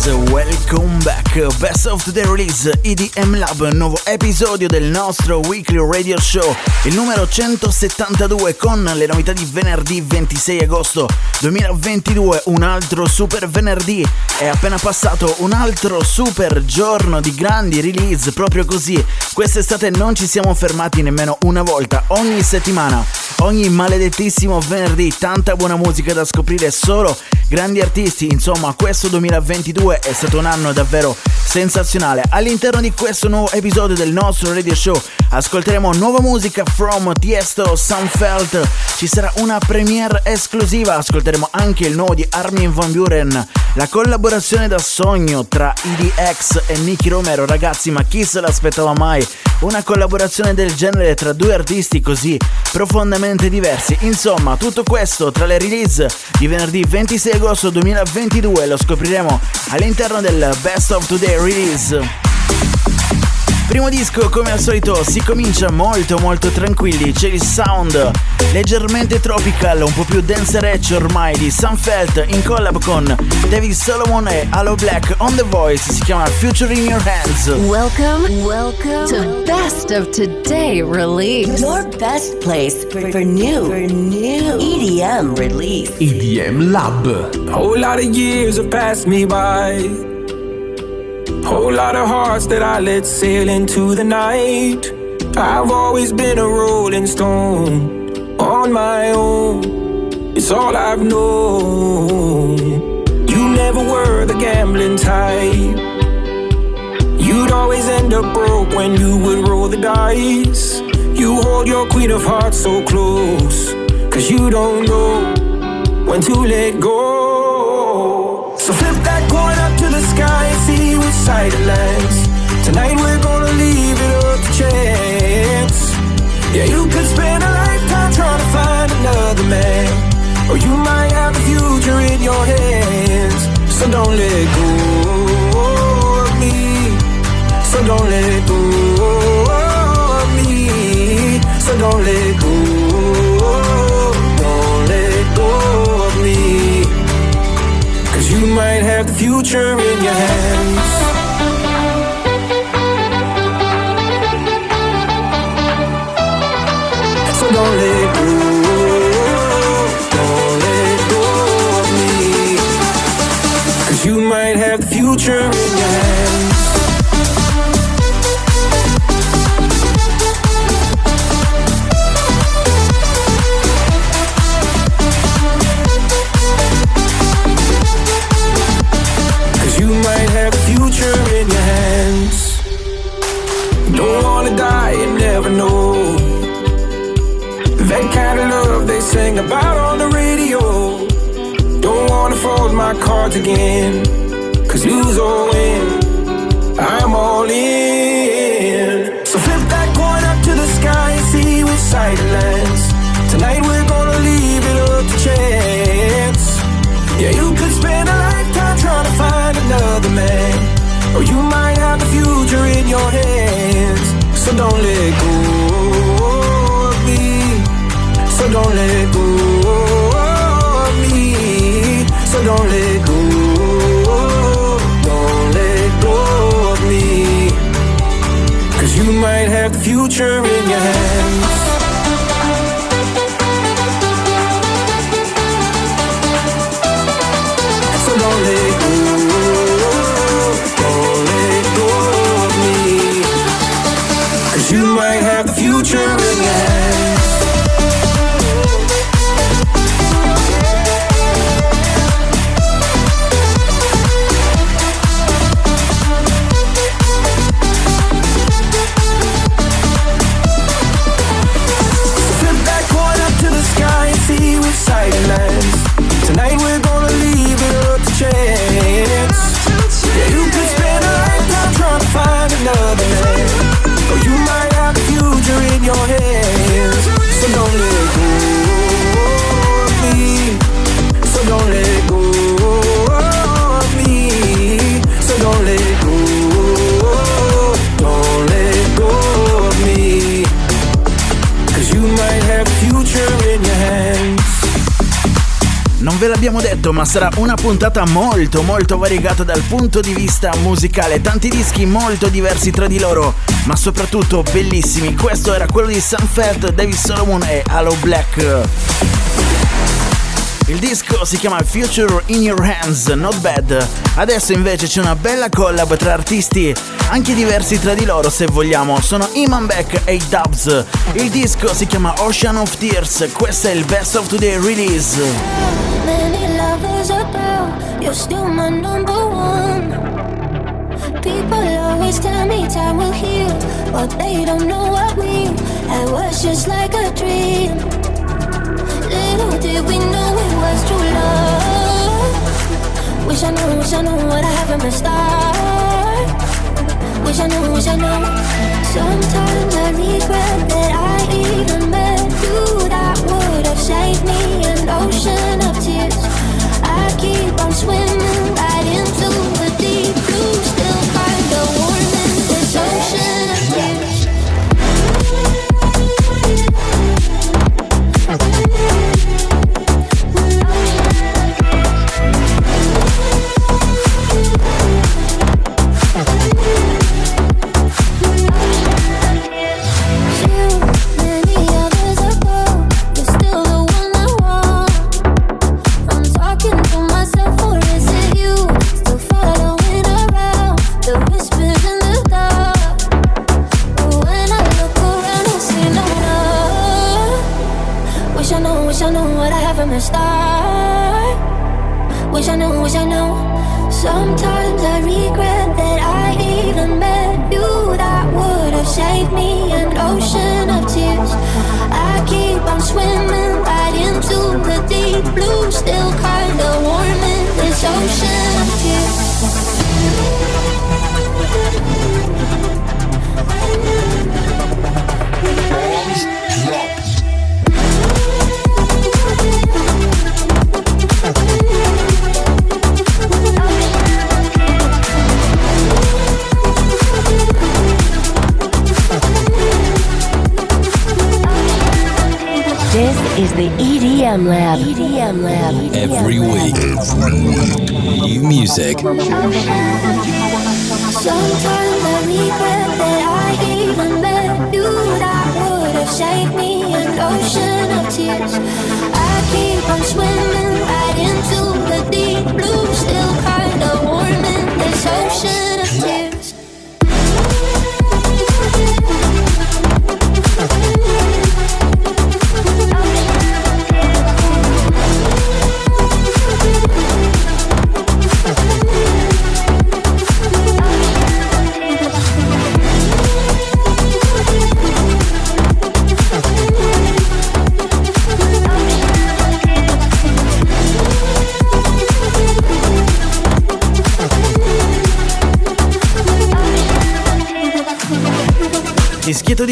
guys, welcome back. Best of the Release EDM Lab, nuovo episodio del nostro weekly radio show, il numero 172 con le novità di venerdì 26 agosto 2022, un altro super venerdì. È appena passato un altro super giorno di grandi release, proprio così. Quest'estate non ci siamo fermati nemmeno una volta, ogni settimana, ogni maledettissimo venerdì, tanta buona musica da scoprire solo grandi artisti, insomma questo 2022 è stato un anno davvero sensazionale. All'interno di questo nuovo episodio del nostro radio show ascolteremo nuova musica from Tiesto Sunfelt, ci sarà una premiere esclusiva, ascolteremo anche il nuovo di Armin Van Buren, la collaborazione da sogno tra EDX e Nicky Romero, ragazzi ma chi se l'aspettava mai? Una collaborazione del genere tra due artisti così profondamente diversi. Insomma, tutto questo tra le release di venerdì 26 agosto 2022 lo scopriremo all'interno del Best of Today release. Primo disco, come al solito, si comincia molto molto tranquilli, c'è il sound leggermente tropical, un po' più dancereccio ormai di Sunfelt in collab con David Solomon e Halo Black on The Voice, si chiama Future in Your Hands. Welcome, welcome to Best of Today release. Your best place for, for new, for new EDM release. EDM Lab. Whole lot of years have passed me by. Whole lot of hearts that I let sail into the night. I've always been a rolling stone on my own. It's all I've known. You never were the gambling type. You'd always end up broke when you would roll the dice. You hold your queen of hearts so close. Cause you don't know when to let go. See which side it lands. Tonight we're gonna leave it up to chance. Yeah, you could spend a lifetime trying to find another man. Or you might have the future in your hands. So don't let go of me. So don't let go of me. So don't let go. Don't let go of me. Cause you might have the future in your hands. lonely again. Cause lose or win, I'm all in. So flip that coin up to the sky and see which side it lands. Tonight we're gonna leave it up to chance. Yeah, you could spend a lifetime trying to find another man. Or you might have the future in your hands. So don't let go picture in your head. L'abbiamo detto, ma sarà una puntata molto molto variegata dal punto di vista musicale, tanti dischi molto diversi tra di loro, ma soprattutto bellissimi. Questo era quello di Fett, David Solomon e Halo Black. Il disco si chiama Future in Your Hands, not bad. Adesso invece c'è una bella collab tra artisti anche diversi tra di loro se vogliamo. Sono Iman Beck e i Dubs. Il disco si chiama Ocean of Tears, questo è il Best of Today release. Many lovers about, you're still my number one. People always tell me time will heal, but they don't know what we had was just like a dream. Little did we know it was true love. Wish I knew, wish I knew what I have from the start. Wish I knew, wish I knew. Sometimes I regret that I even saved me an ocean of tears. I keep on swimming right into EDM Lab. EDM Lab. Every week. New music. Sometimes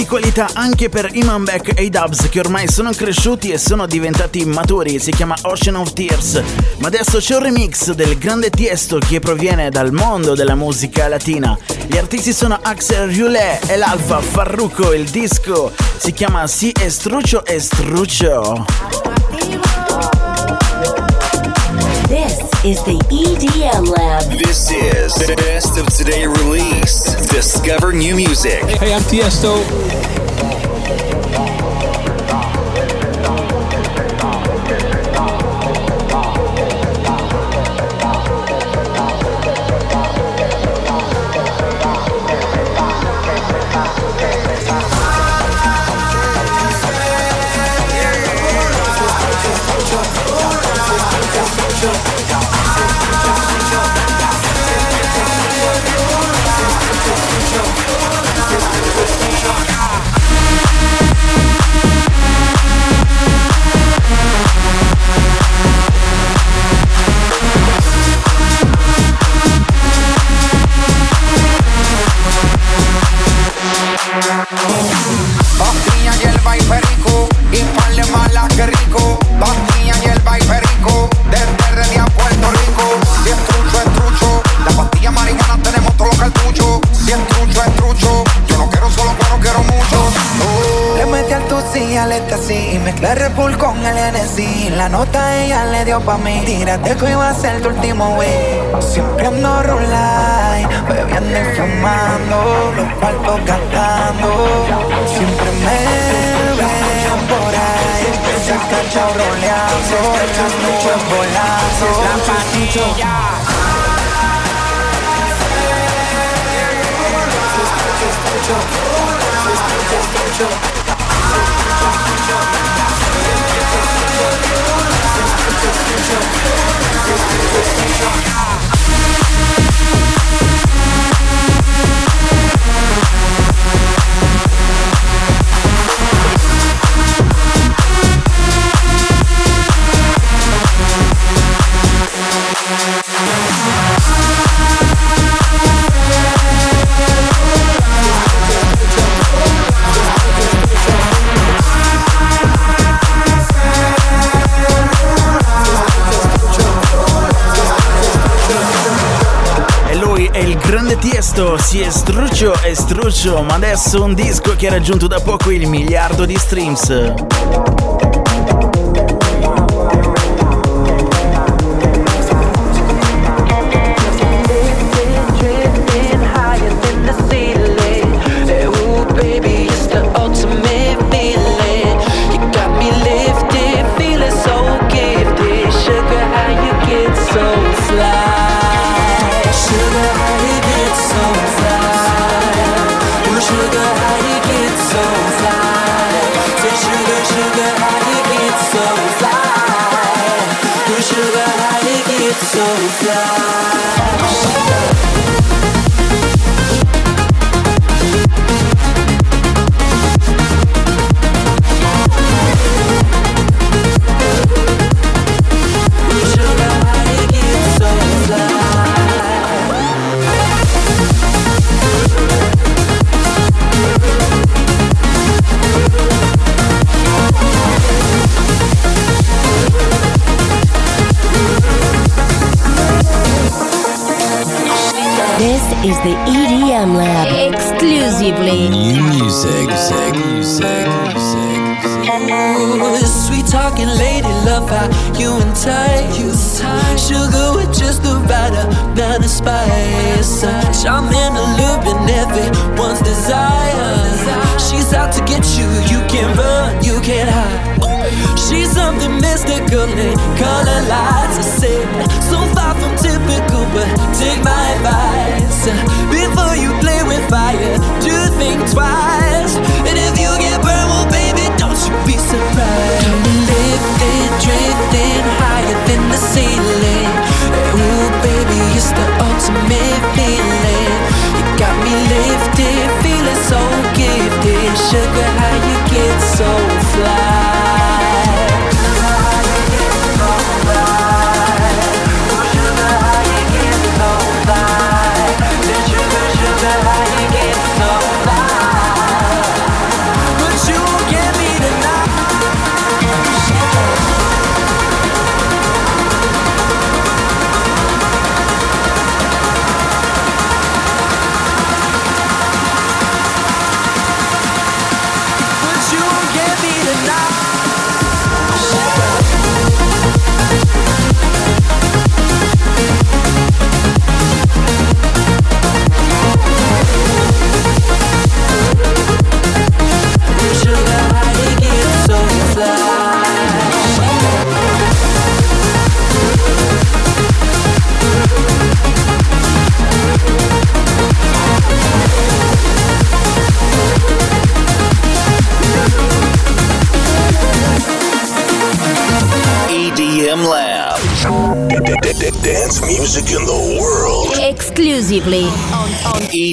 qualità anche per Iman Beck e i Dubs che ormai sono cresciuti e sono diventati maturi, si chiama Ocean of Tears. Ma adesso c'è un remix del grande Tiesto che proviene dal mondo della musica latina. Gli artisti sono Axel Riulé e l'Alfa Farruco, il disco si chiama Si Estruccio Estruccio. Is the EDM Lab. This is the best of today release. Discover new music. Hey, I'm Tiesto. Tiesto si è struccio e struccio, ma adesso un disco che ha raggiunto da poco il miliardo di streams. Is the EDM Lab exclusively. New music, music, music, music. Ooh, sweet talking lady, love how you entice. Sugar with just the right amount of spice. Charming, alluring, everyone's desire. She's out to get you, you can't run, you can't hide. She's something mystical in color lights. I said, so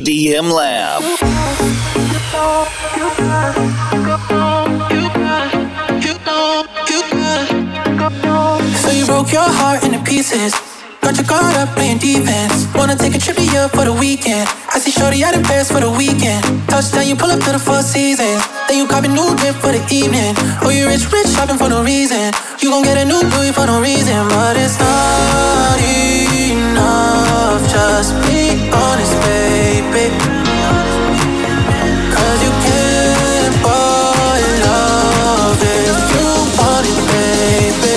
EDM Lab. So you broke your heart into pieces. Got your guard up playing defense. Wanna take a trip to Europe for the weekend. I see Shorty out in Paris for the weekend. Touchdown, you pull up to the Four Seasons. Then you cop a new drip for the evening. Oh, you rich, rich, shopping for no reason. You gon' get a new Louis for no reason. But it's not enough. Just be honest, baby. Cause you can't fall in love if you want it, baby.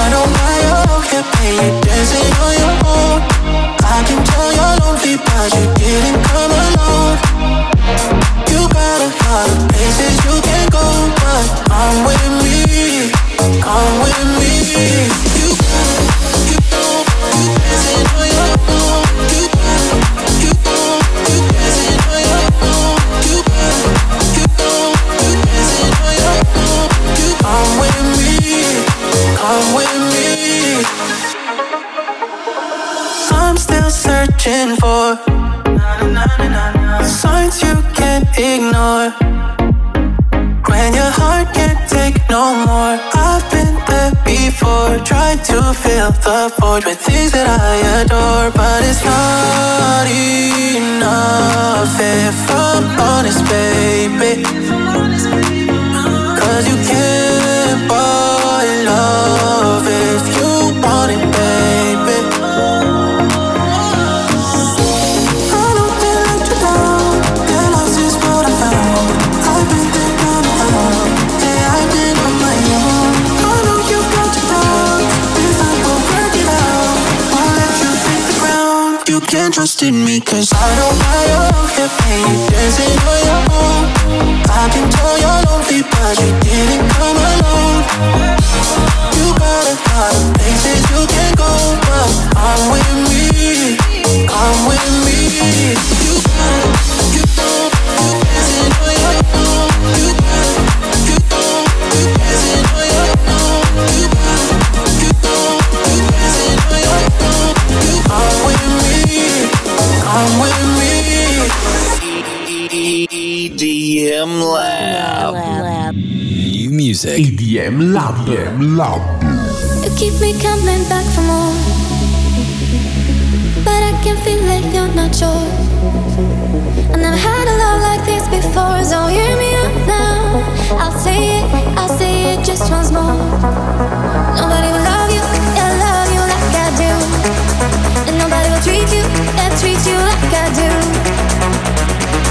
I don't buy your campaign, you're dancing on your own. I can tell you're lonely, but you didn't come alone. You got a lot of places you can go, but I'm with with me. I'm still searching for signs you can't ignore. When your heart can't take no more, I've been there before. Tried to fill the void with things that I adore, but it's not enough if I'm honest, baby. You can't fall in love if you want it, baby. can't trust in me Cause I don't buy your love your pain. You dancing on your own. I can tell you're lonely But you didn't come alone. You got a lot of places you can go But I'm with music. EDM Lab. EDM Lab. You keep me coming back for more. But I can feel like you're not sure. I never had a love like this before, so hear me out now. I'll say it, I'll say it just once more. Nobody will love you, yeah, love you like I do. And nobody will treat you, yeah, treat you like I do.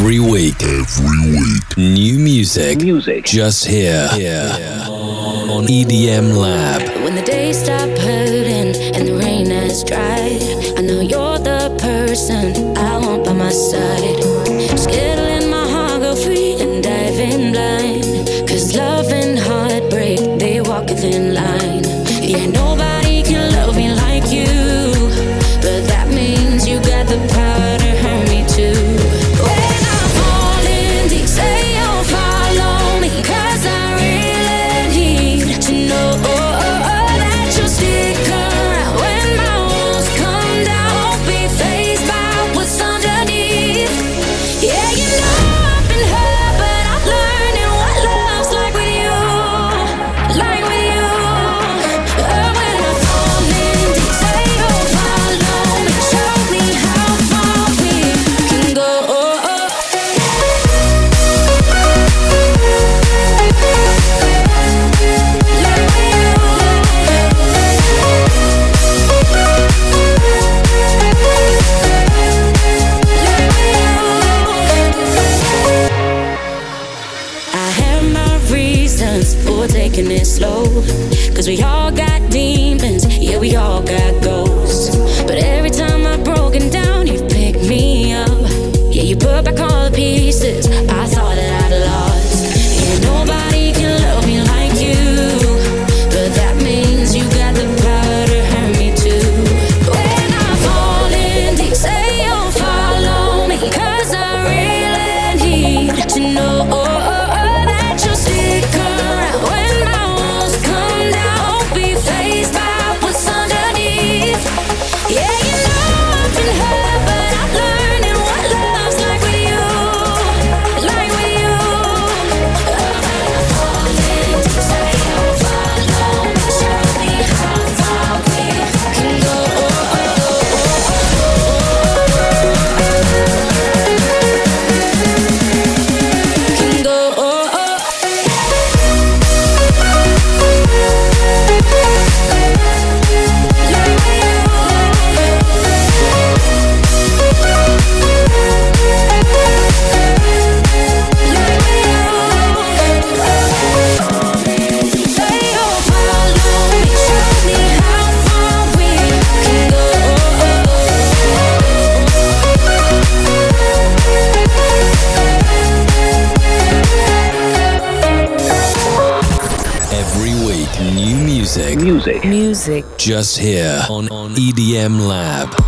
Every week. Every week. New music. Music. Just here. Here. On EDM Lab. Music. Music. Music. Just here on, on EDM Lab.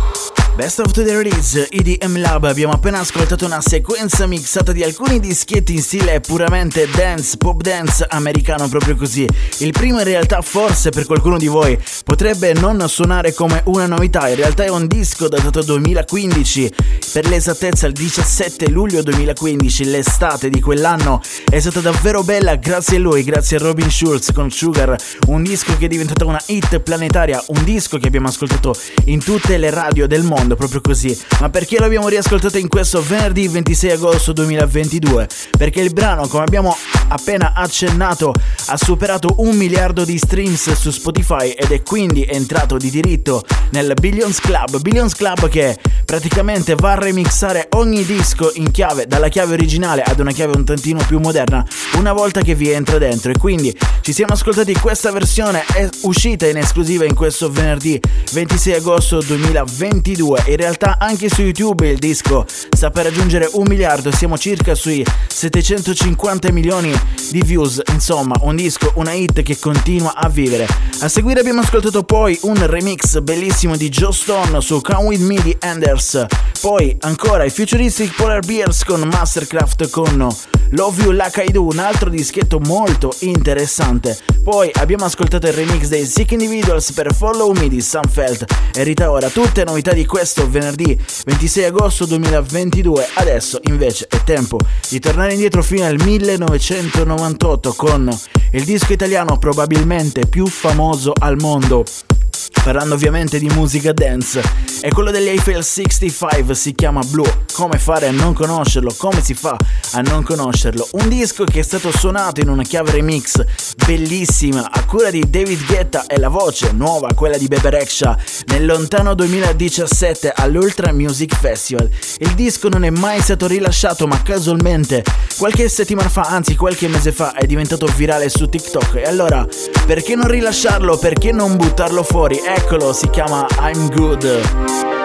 Best of the Release EDM Lab. Abbiamo appena ascoltato una sequenza mixata di alcuni dischetti in stile puramente dance, pop dance americano proprio così. Il primo in realtà forse per qualcuno di voi potrebbe non suonare come una novità, in realtà è un disco datato 2015, per l'esattezza il 17 luglio 2015, l'estate di quell'anno è stata davvero bella grazie a lui, grazie a Robin Schulz con Sugar, un disco che è diventata una hit planetaria, un disco che abbiamo ascoltato in tutte le radio del mondo, proprio così. Ma perché lo abbiamo riascoltato in questo venerdì 26 agosto 2022? Perché il brano, come abbiamo appena accennato, ha superato un miliardo di streams su Spotify ed è quindi entrato di diritto nel Billions Club. Billions Club che praticamente va a remixare ogni disco in chiave, dalla chiave originale ad una chiave un tantino più moderna, una volta che vi entra dentro. E quindi ci siamo ascoltati questa versione, è uscita in esclusiva in questo venerdì 26 agosto 2022. In realtà anche su YouTube il disco sta per raggiungere un miliardo, siamo circa sui 750 milioni di views, insomma un disco, una hit che continua a vivere. A seguire abbiamo ascoltato poi un remix bellissimo di Joe Stone su Come With Me di Anders, poi ancora i Futuristic Polar Bears con Mastercraft con Love You Like I Do, un altro dischetto molto interessante. Poi abbiamo ascoltato il remix dei Sick Individuals per Follow Me di Sam Felt e Rita Ora, tutte novità di questo venerdì 26 agosto 2022. Adesso invece è tempo di tornare indietro fino al 1998 con il disco italiano probabilmente più famoso al mondo. Parlando ovviamente di musica dance, è quello degli Eiffel 65, si chiama Blue. Come fare a non conoscerlo? Come si fa a non conoscerlo? Un disco che è stato suonato in una chiave remix bellissima a cura di David Guetta e la voce nuova, quella di Bebe Rexha, nel lontano 2017 all'Ultra Music Festival. Il disco non è mai stato rilasciato, ma casualmente qualche settimana fa, anzi qualche mese fa, è diventato virale su TikTok. E allora, perché non rilasciarlo? Perché non buttarlo fuori? Eccolo, si chiama I'm Good.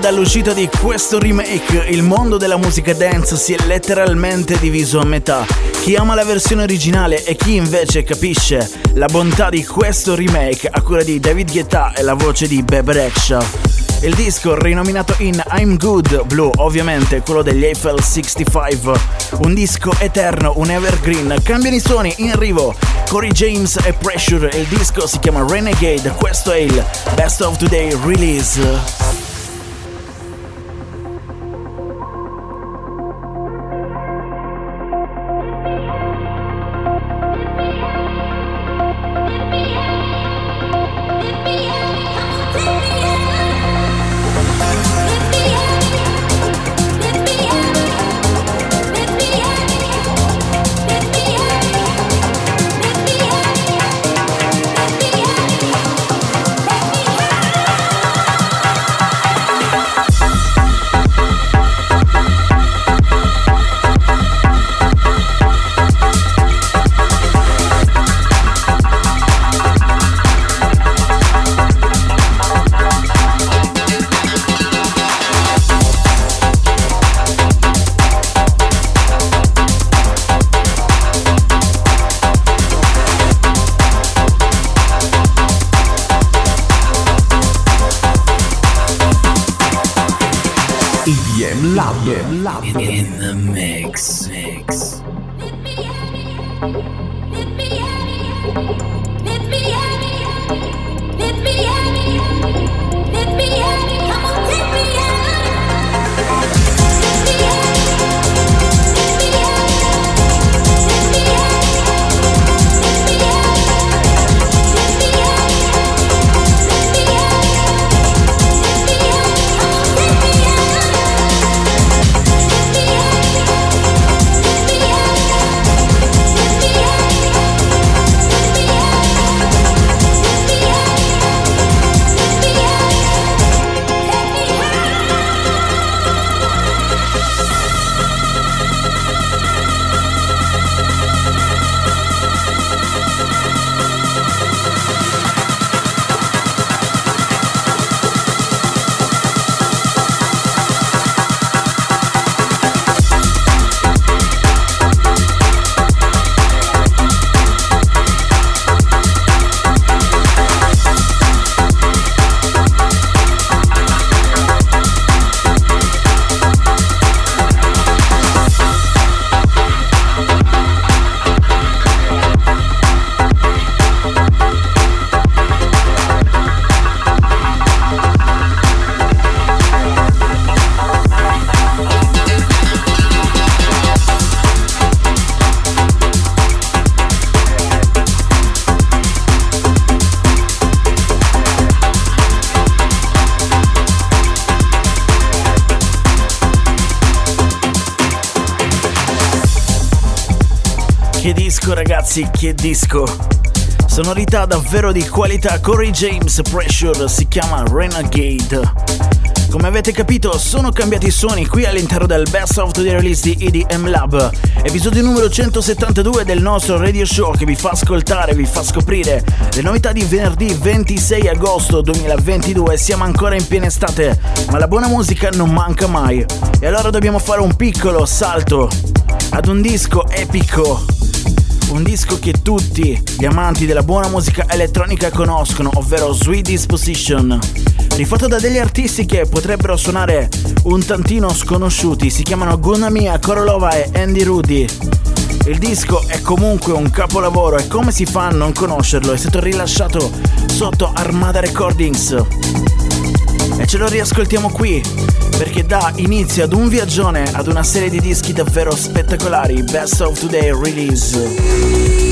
Dall'uscita di questo remake, il mondo della musica dance si è letteralmente diviso a metà. Chi ama la versione originale e chi invece capisce la bontà di questo remake a cura di David Guetta e la voce di Beb Rexha. Il disco rinominato in I'm Good Blue, ovviamente quello degli Eiffel 65. Un disco eterno, un evergreen. Cambiano i suoni in arrivo. Corey James e Pressure. Il disco si chiama Renegade. Questo è il Best of Today release. Ragazzi, che disco! Sonorità davvero di qualità, Corey James Pressure si chiama Renegade. Come avete capito, sono cambiati i suoni qui all'interno del Best of the Release di EDM Lab, episodio numero 172 del nostro radio show che vi fa ascoltare, vi fa scoprire le novità di venerdì 26 agosto 2022. Siamo ancora in piena estate, ma la buona musica non manca mai. E allora dobbiamo fare un piccolo salto ad un disco epico un disco che tutti gli amanti della buona musica elettronica conoscono, ovvero Sweet Disposition. Rifatto da degli artisti che potrebbero suonare un tantino sconosciuti, si chiamano Gunamia, Korolova e Andy Rudy. Il disco è comunque un capolavoro e come si fa a non conoscerlo? È stato rilasciato sotto Armada Recordings. E ce lo riascoltiamo qui perché dà inizio ad un viaggione ad una serie di dischi davvero spettacolari, Best of Today Release.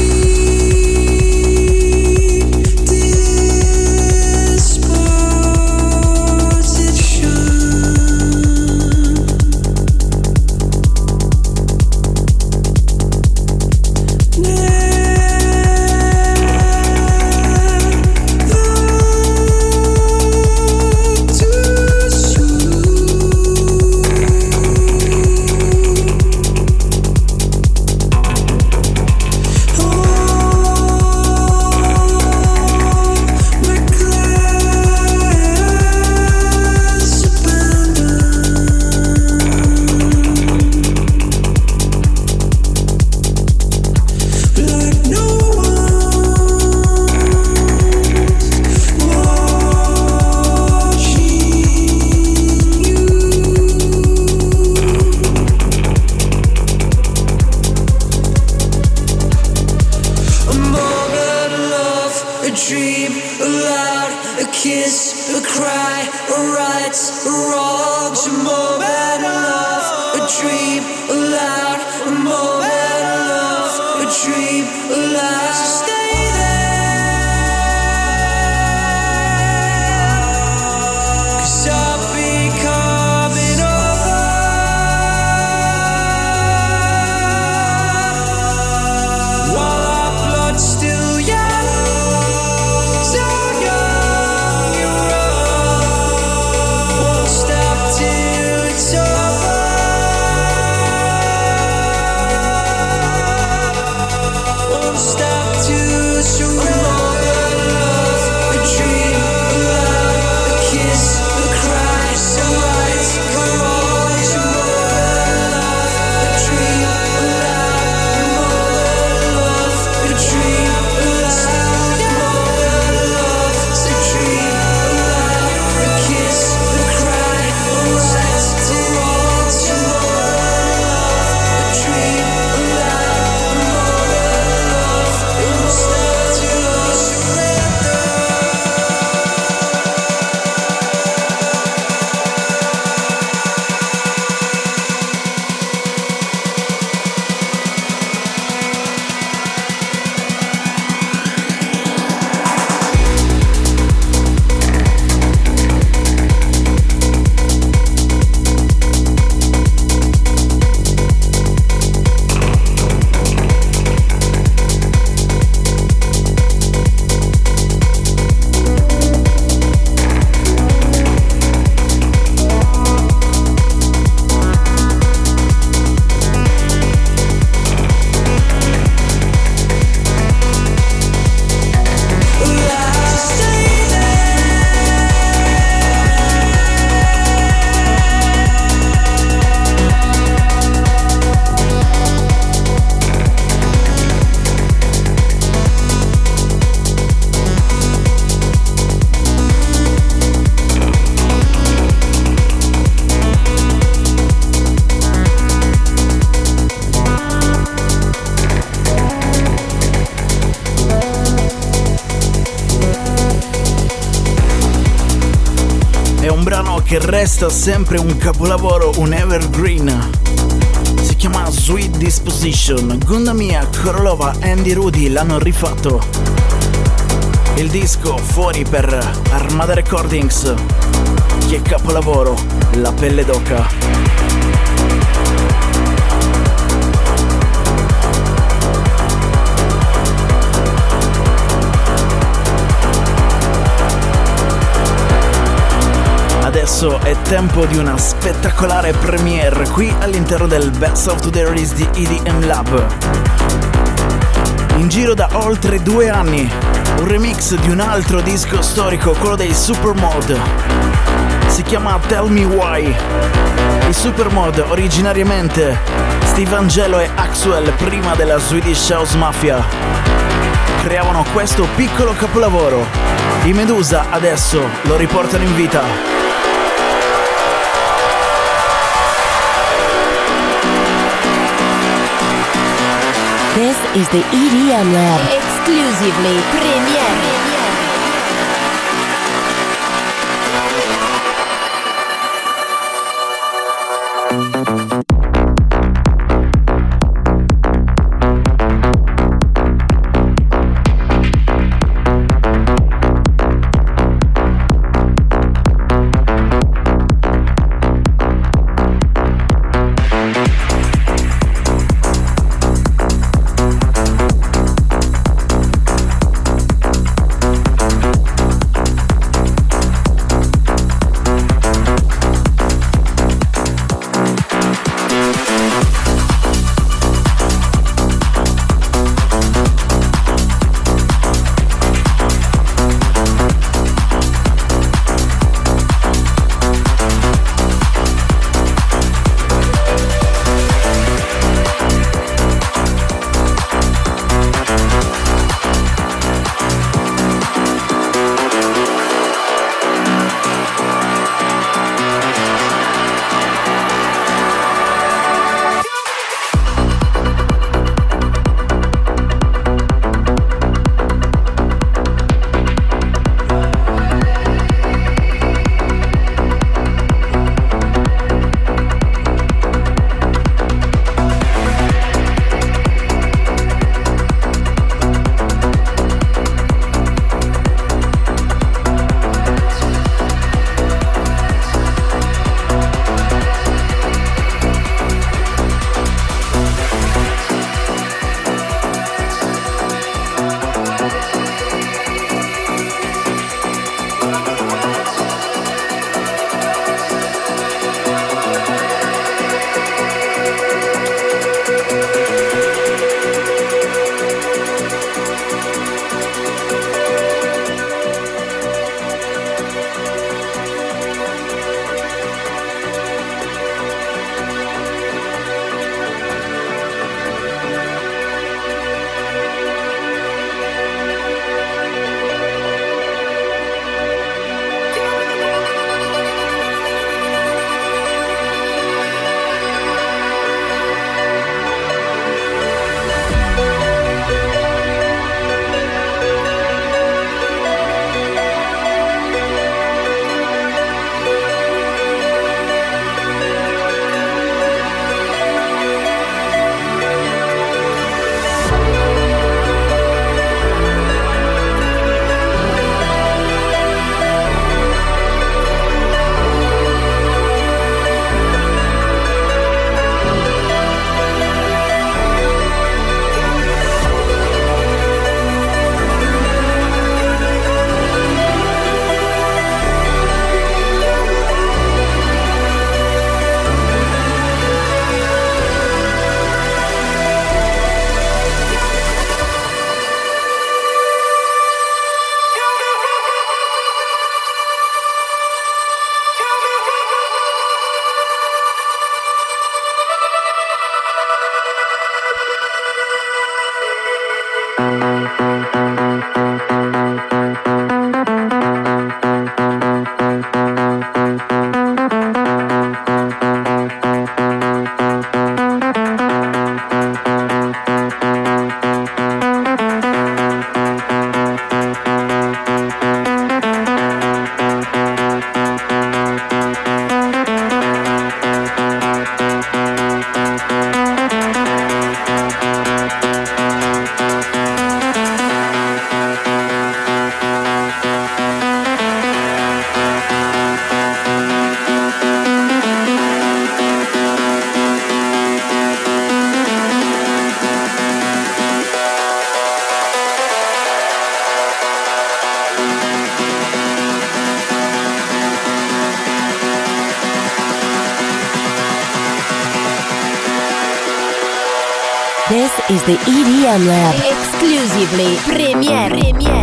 Resta sempre un capolavoro, un evergreen. Si chiama Sweet Disposition. Gundamia, Korolova, Andy Rudy l'hanno rifatto. Il disco fuori per Armada Recordings. Che capolavoro, la pelle d'oca. Adesso è tempo di una spettacolare premiere qui all'interno del Best of Today Release di EDM Lab. In giro da oltre due anni, un remix di un altro disco storico, quello dei Supermod. Si chiama Tell Me Why. I Supermod originariamente Steve Angelo e Axwell prima della Swedish House Mafia creavano questo piccolo capolavoro. I Medusa adesso lo riportano in vita. Is the EDM Lab. Exclusively premiere. The EDM Lab. Exclusively Premiere.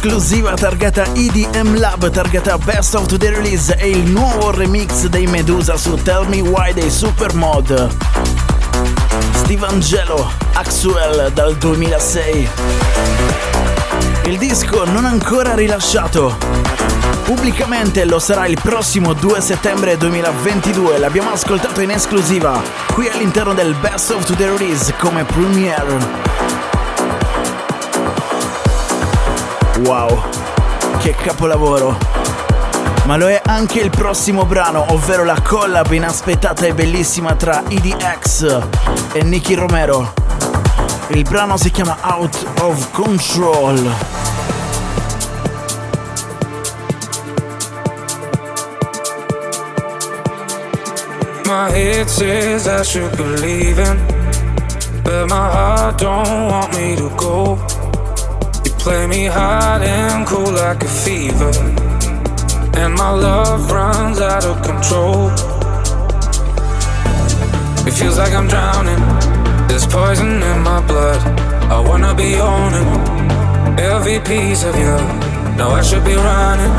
Esclusiva targata EDM Lab, targata Best of the Release e il nuovo remix dei Medusa su Tell Me Why dei Supermod. Steve Angelo, Axwell dal 2006. Il disco non ancora rilasciato. Pubblicamente lo sarà il prossimo 2 settembre 2022, l'abbiamo ascoltato in esclusiva qui all'interno del Best of the Release come premiere. Wow, che capolavoro! Ma lo è anche il prossimo brano, ovvero la collab inaspettata e bellissima tra EDX e Nicky Romero. Il brano si chiama Out of Control. My head says I should believe in, but my heart don't want me to go. Play me hot and cool like a fever. And my love runs out of control. It feels like I'm drowning. There's poison in my blood. I wanna be owning every piece of you. Now I should be running.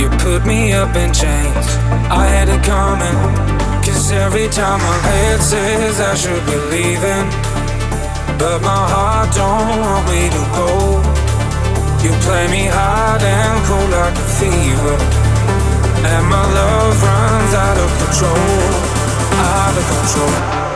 You put me up in chains. I had it coming. Cause every time my head says I should be leaving. But my heart don't want me to go. You play me hard and cold like a fever. And my love runs out of control. Out of control.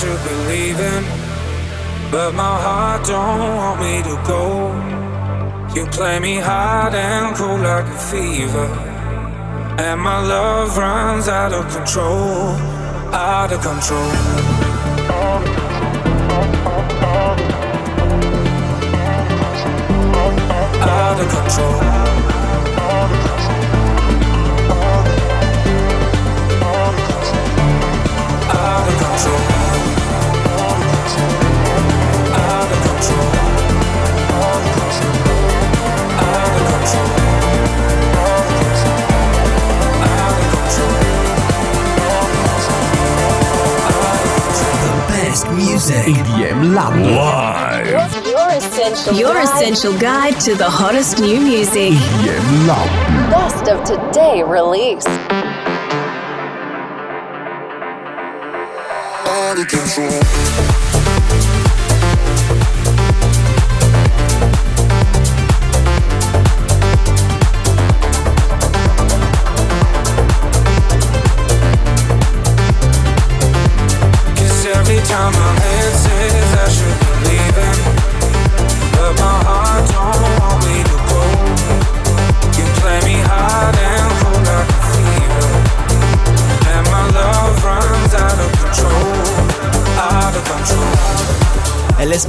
should be leaving, but my heart don't want me to go. You play me hard and cold like a fever, and my love runs out of control, out of control. Out of control. Guide. essential Your essential guide to the hottest new music. EDM Lab. Best of today release. Out of control.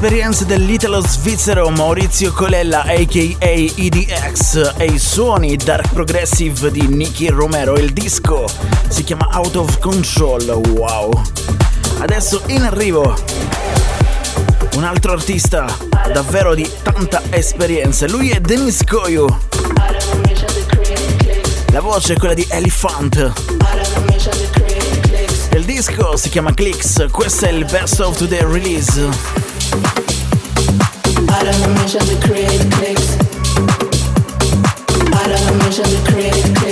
Esperienze dell'italo svizzero Maurizio Colella aka EDX e i suoni dark progressive di Nicky Romero. Il disco si chiama Out of Control, wow. Adesso in arrivo un altro artista davvero di tanta esperienza, lui è Denis Koyu. La voce è quella di Elephant. Il disco si chiama Clicks, questo è il best of today release. Out of a mission to create clicks. Out of a mission to create clicks.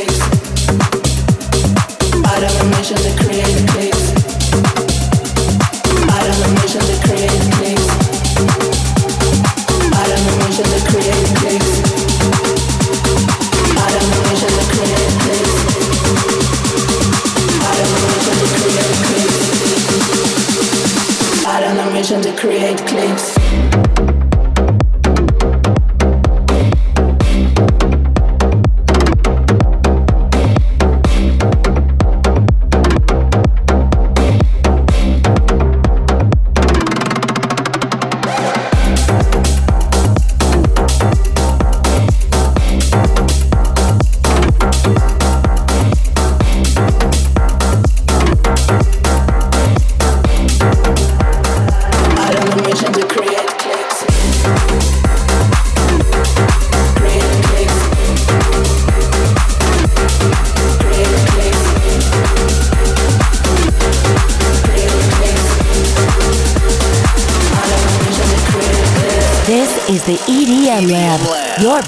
cliffs.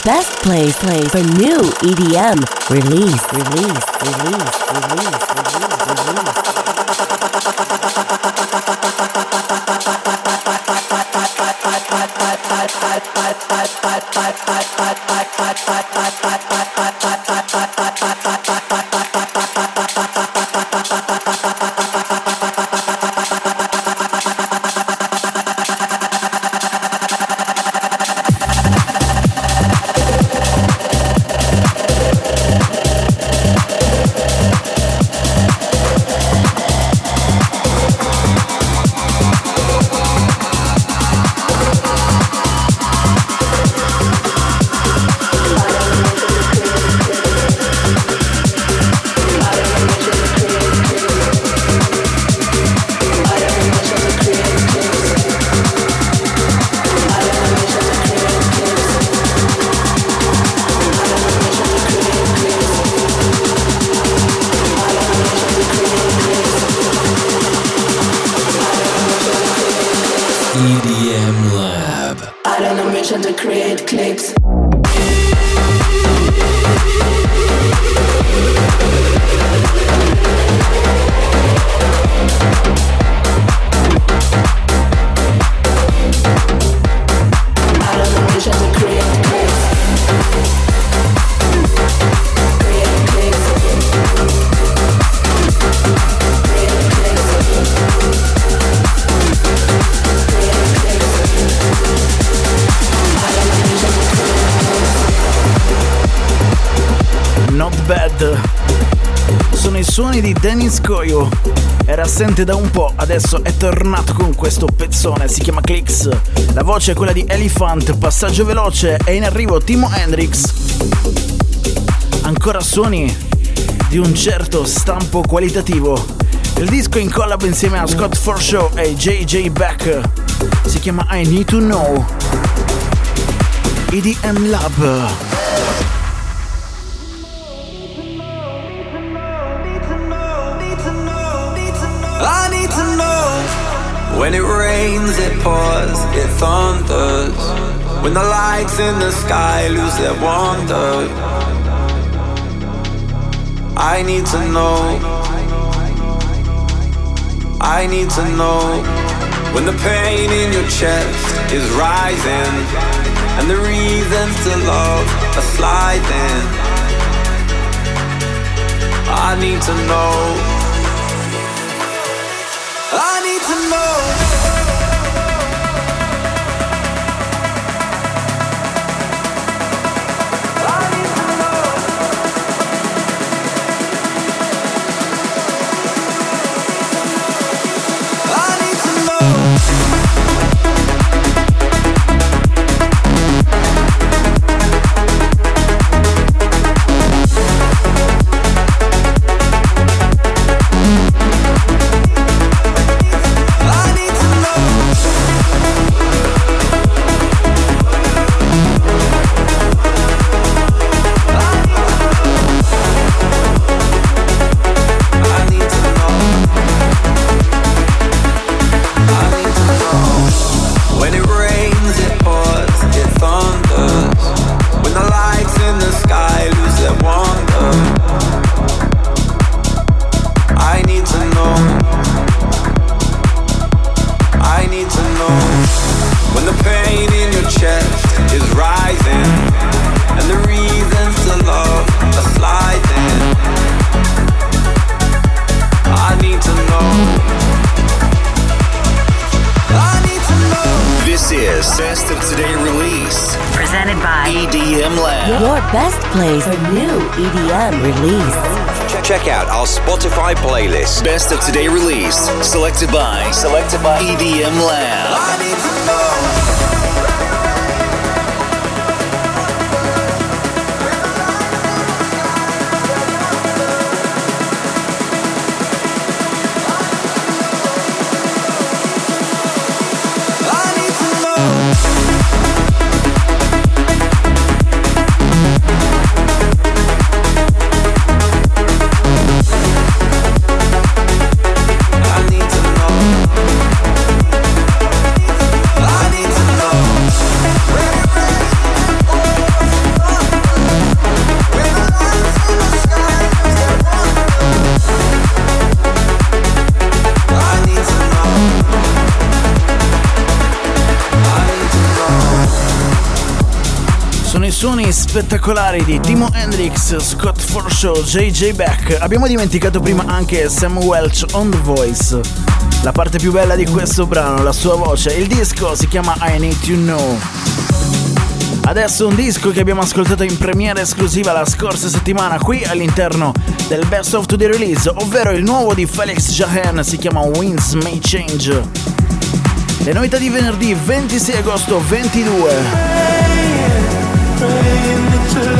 Best place, place for new EDM release, release, release, release, release, release. Koyo. Era assente da un po', adesso è tornato con questo pezzone, si chiama Clicks. La voce è quella di Elephant, passaggio veloce e in arrivo Timo Hendrix. Ancora suoni di un certo stampo qualitativo. Il disco in collab insieme a Scott Forshaw e JJ Beck. Si chiama I Need to Know. EDM Lab. When it rains, it pours, it thunders. When the lights in the sky lose their wonder. I need to know. I need to know when the pain in your chest is rising and the reasons to love are sliding. I need to know. Know. Check out our Spotify playlist. Best of today release. Selected by Selected by EDM Lab. Spettacolari di Timo Hendrix, Scott Forshaw, JJ Beck. Abbiamo dimenticato prima anche Sam Welch on The Voice. La parte più bella di questo brano, la sua voce. Il disco si chiama I Need to Know. Adesso un disco che abbiamo ascoltato in premiera esclusiva la scorsa settimana qui all'interno del Best of Today Release, ovvero il nuovo di Felix Jahan, si chiama Winds May Change. Le novità di venerdì 26 agosto 22.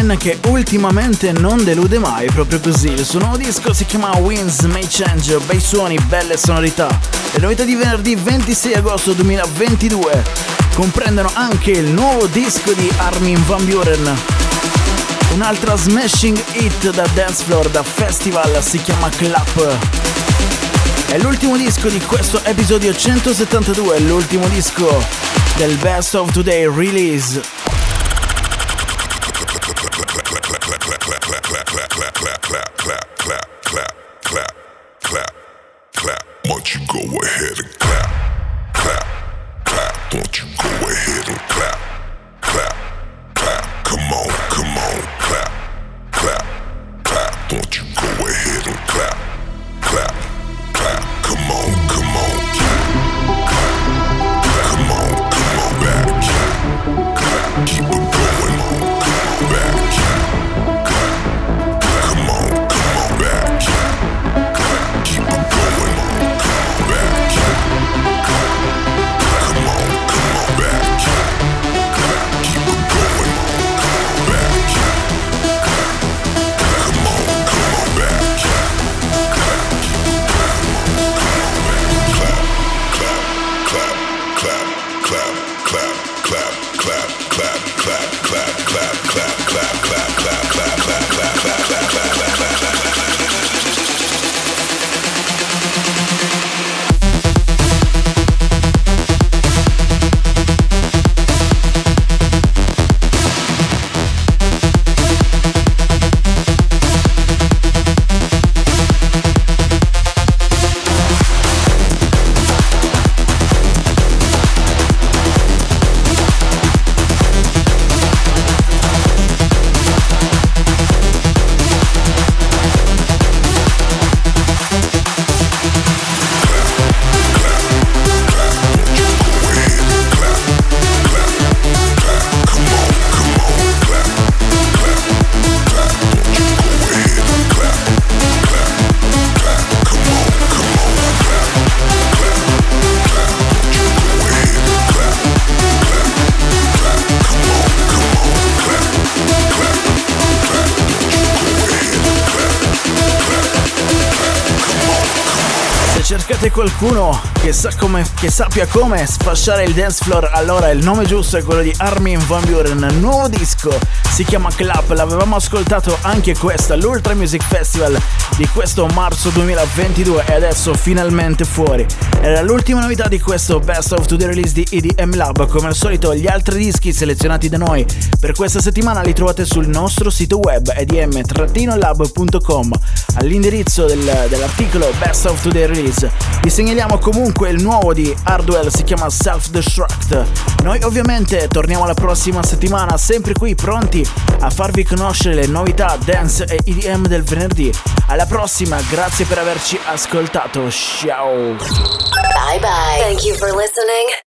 Jen che ultimamente non delude mai, proprio così. Il suo nuovo disco si chiama Winds May Change, bei suoni, belle sonorità. Le novità di venerdì 26 agosto 2022 comprendono anche il nuovo disco di Armin Van Buren. Un'altra smashing hit da dance floor, da festival, si chiama Clap. È l'ultimo disco di questo episodio 172, l'ultimo disco del Best of Today release. Che, sa come, che sappia come sfasciare il dance floor, allora il nome giusto è quello di Armin Van Buren. Nuovo disco si chiama Club, l'avevamo ascoltato anche questo all'Ultra Music Festival di questo marzo 2022 e adesso finalmente fuori. Era l'ultima novità di questo Best of the Release di EDM Lab. Come al solito, gli altri dischi selezionati da noi per questa settimana li trovate sul nostro sito web edm-lab.com all'indirizzo del, dell'articolo Best of the Release. Vi segnaliamo comunque il nuovo di Hardwell, si chiama Self Destruct. Noi ovviamente torniamo la prossima settimana, sempre qui pronti a farvi conoscere le novità dance e EDM del venerdì. Alla prossima, grazie per averci ascoltato. Ciao. Bye bye. Thank you for listening.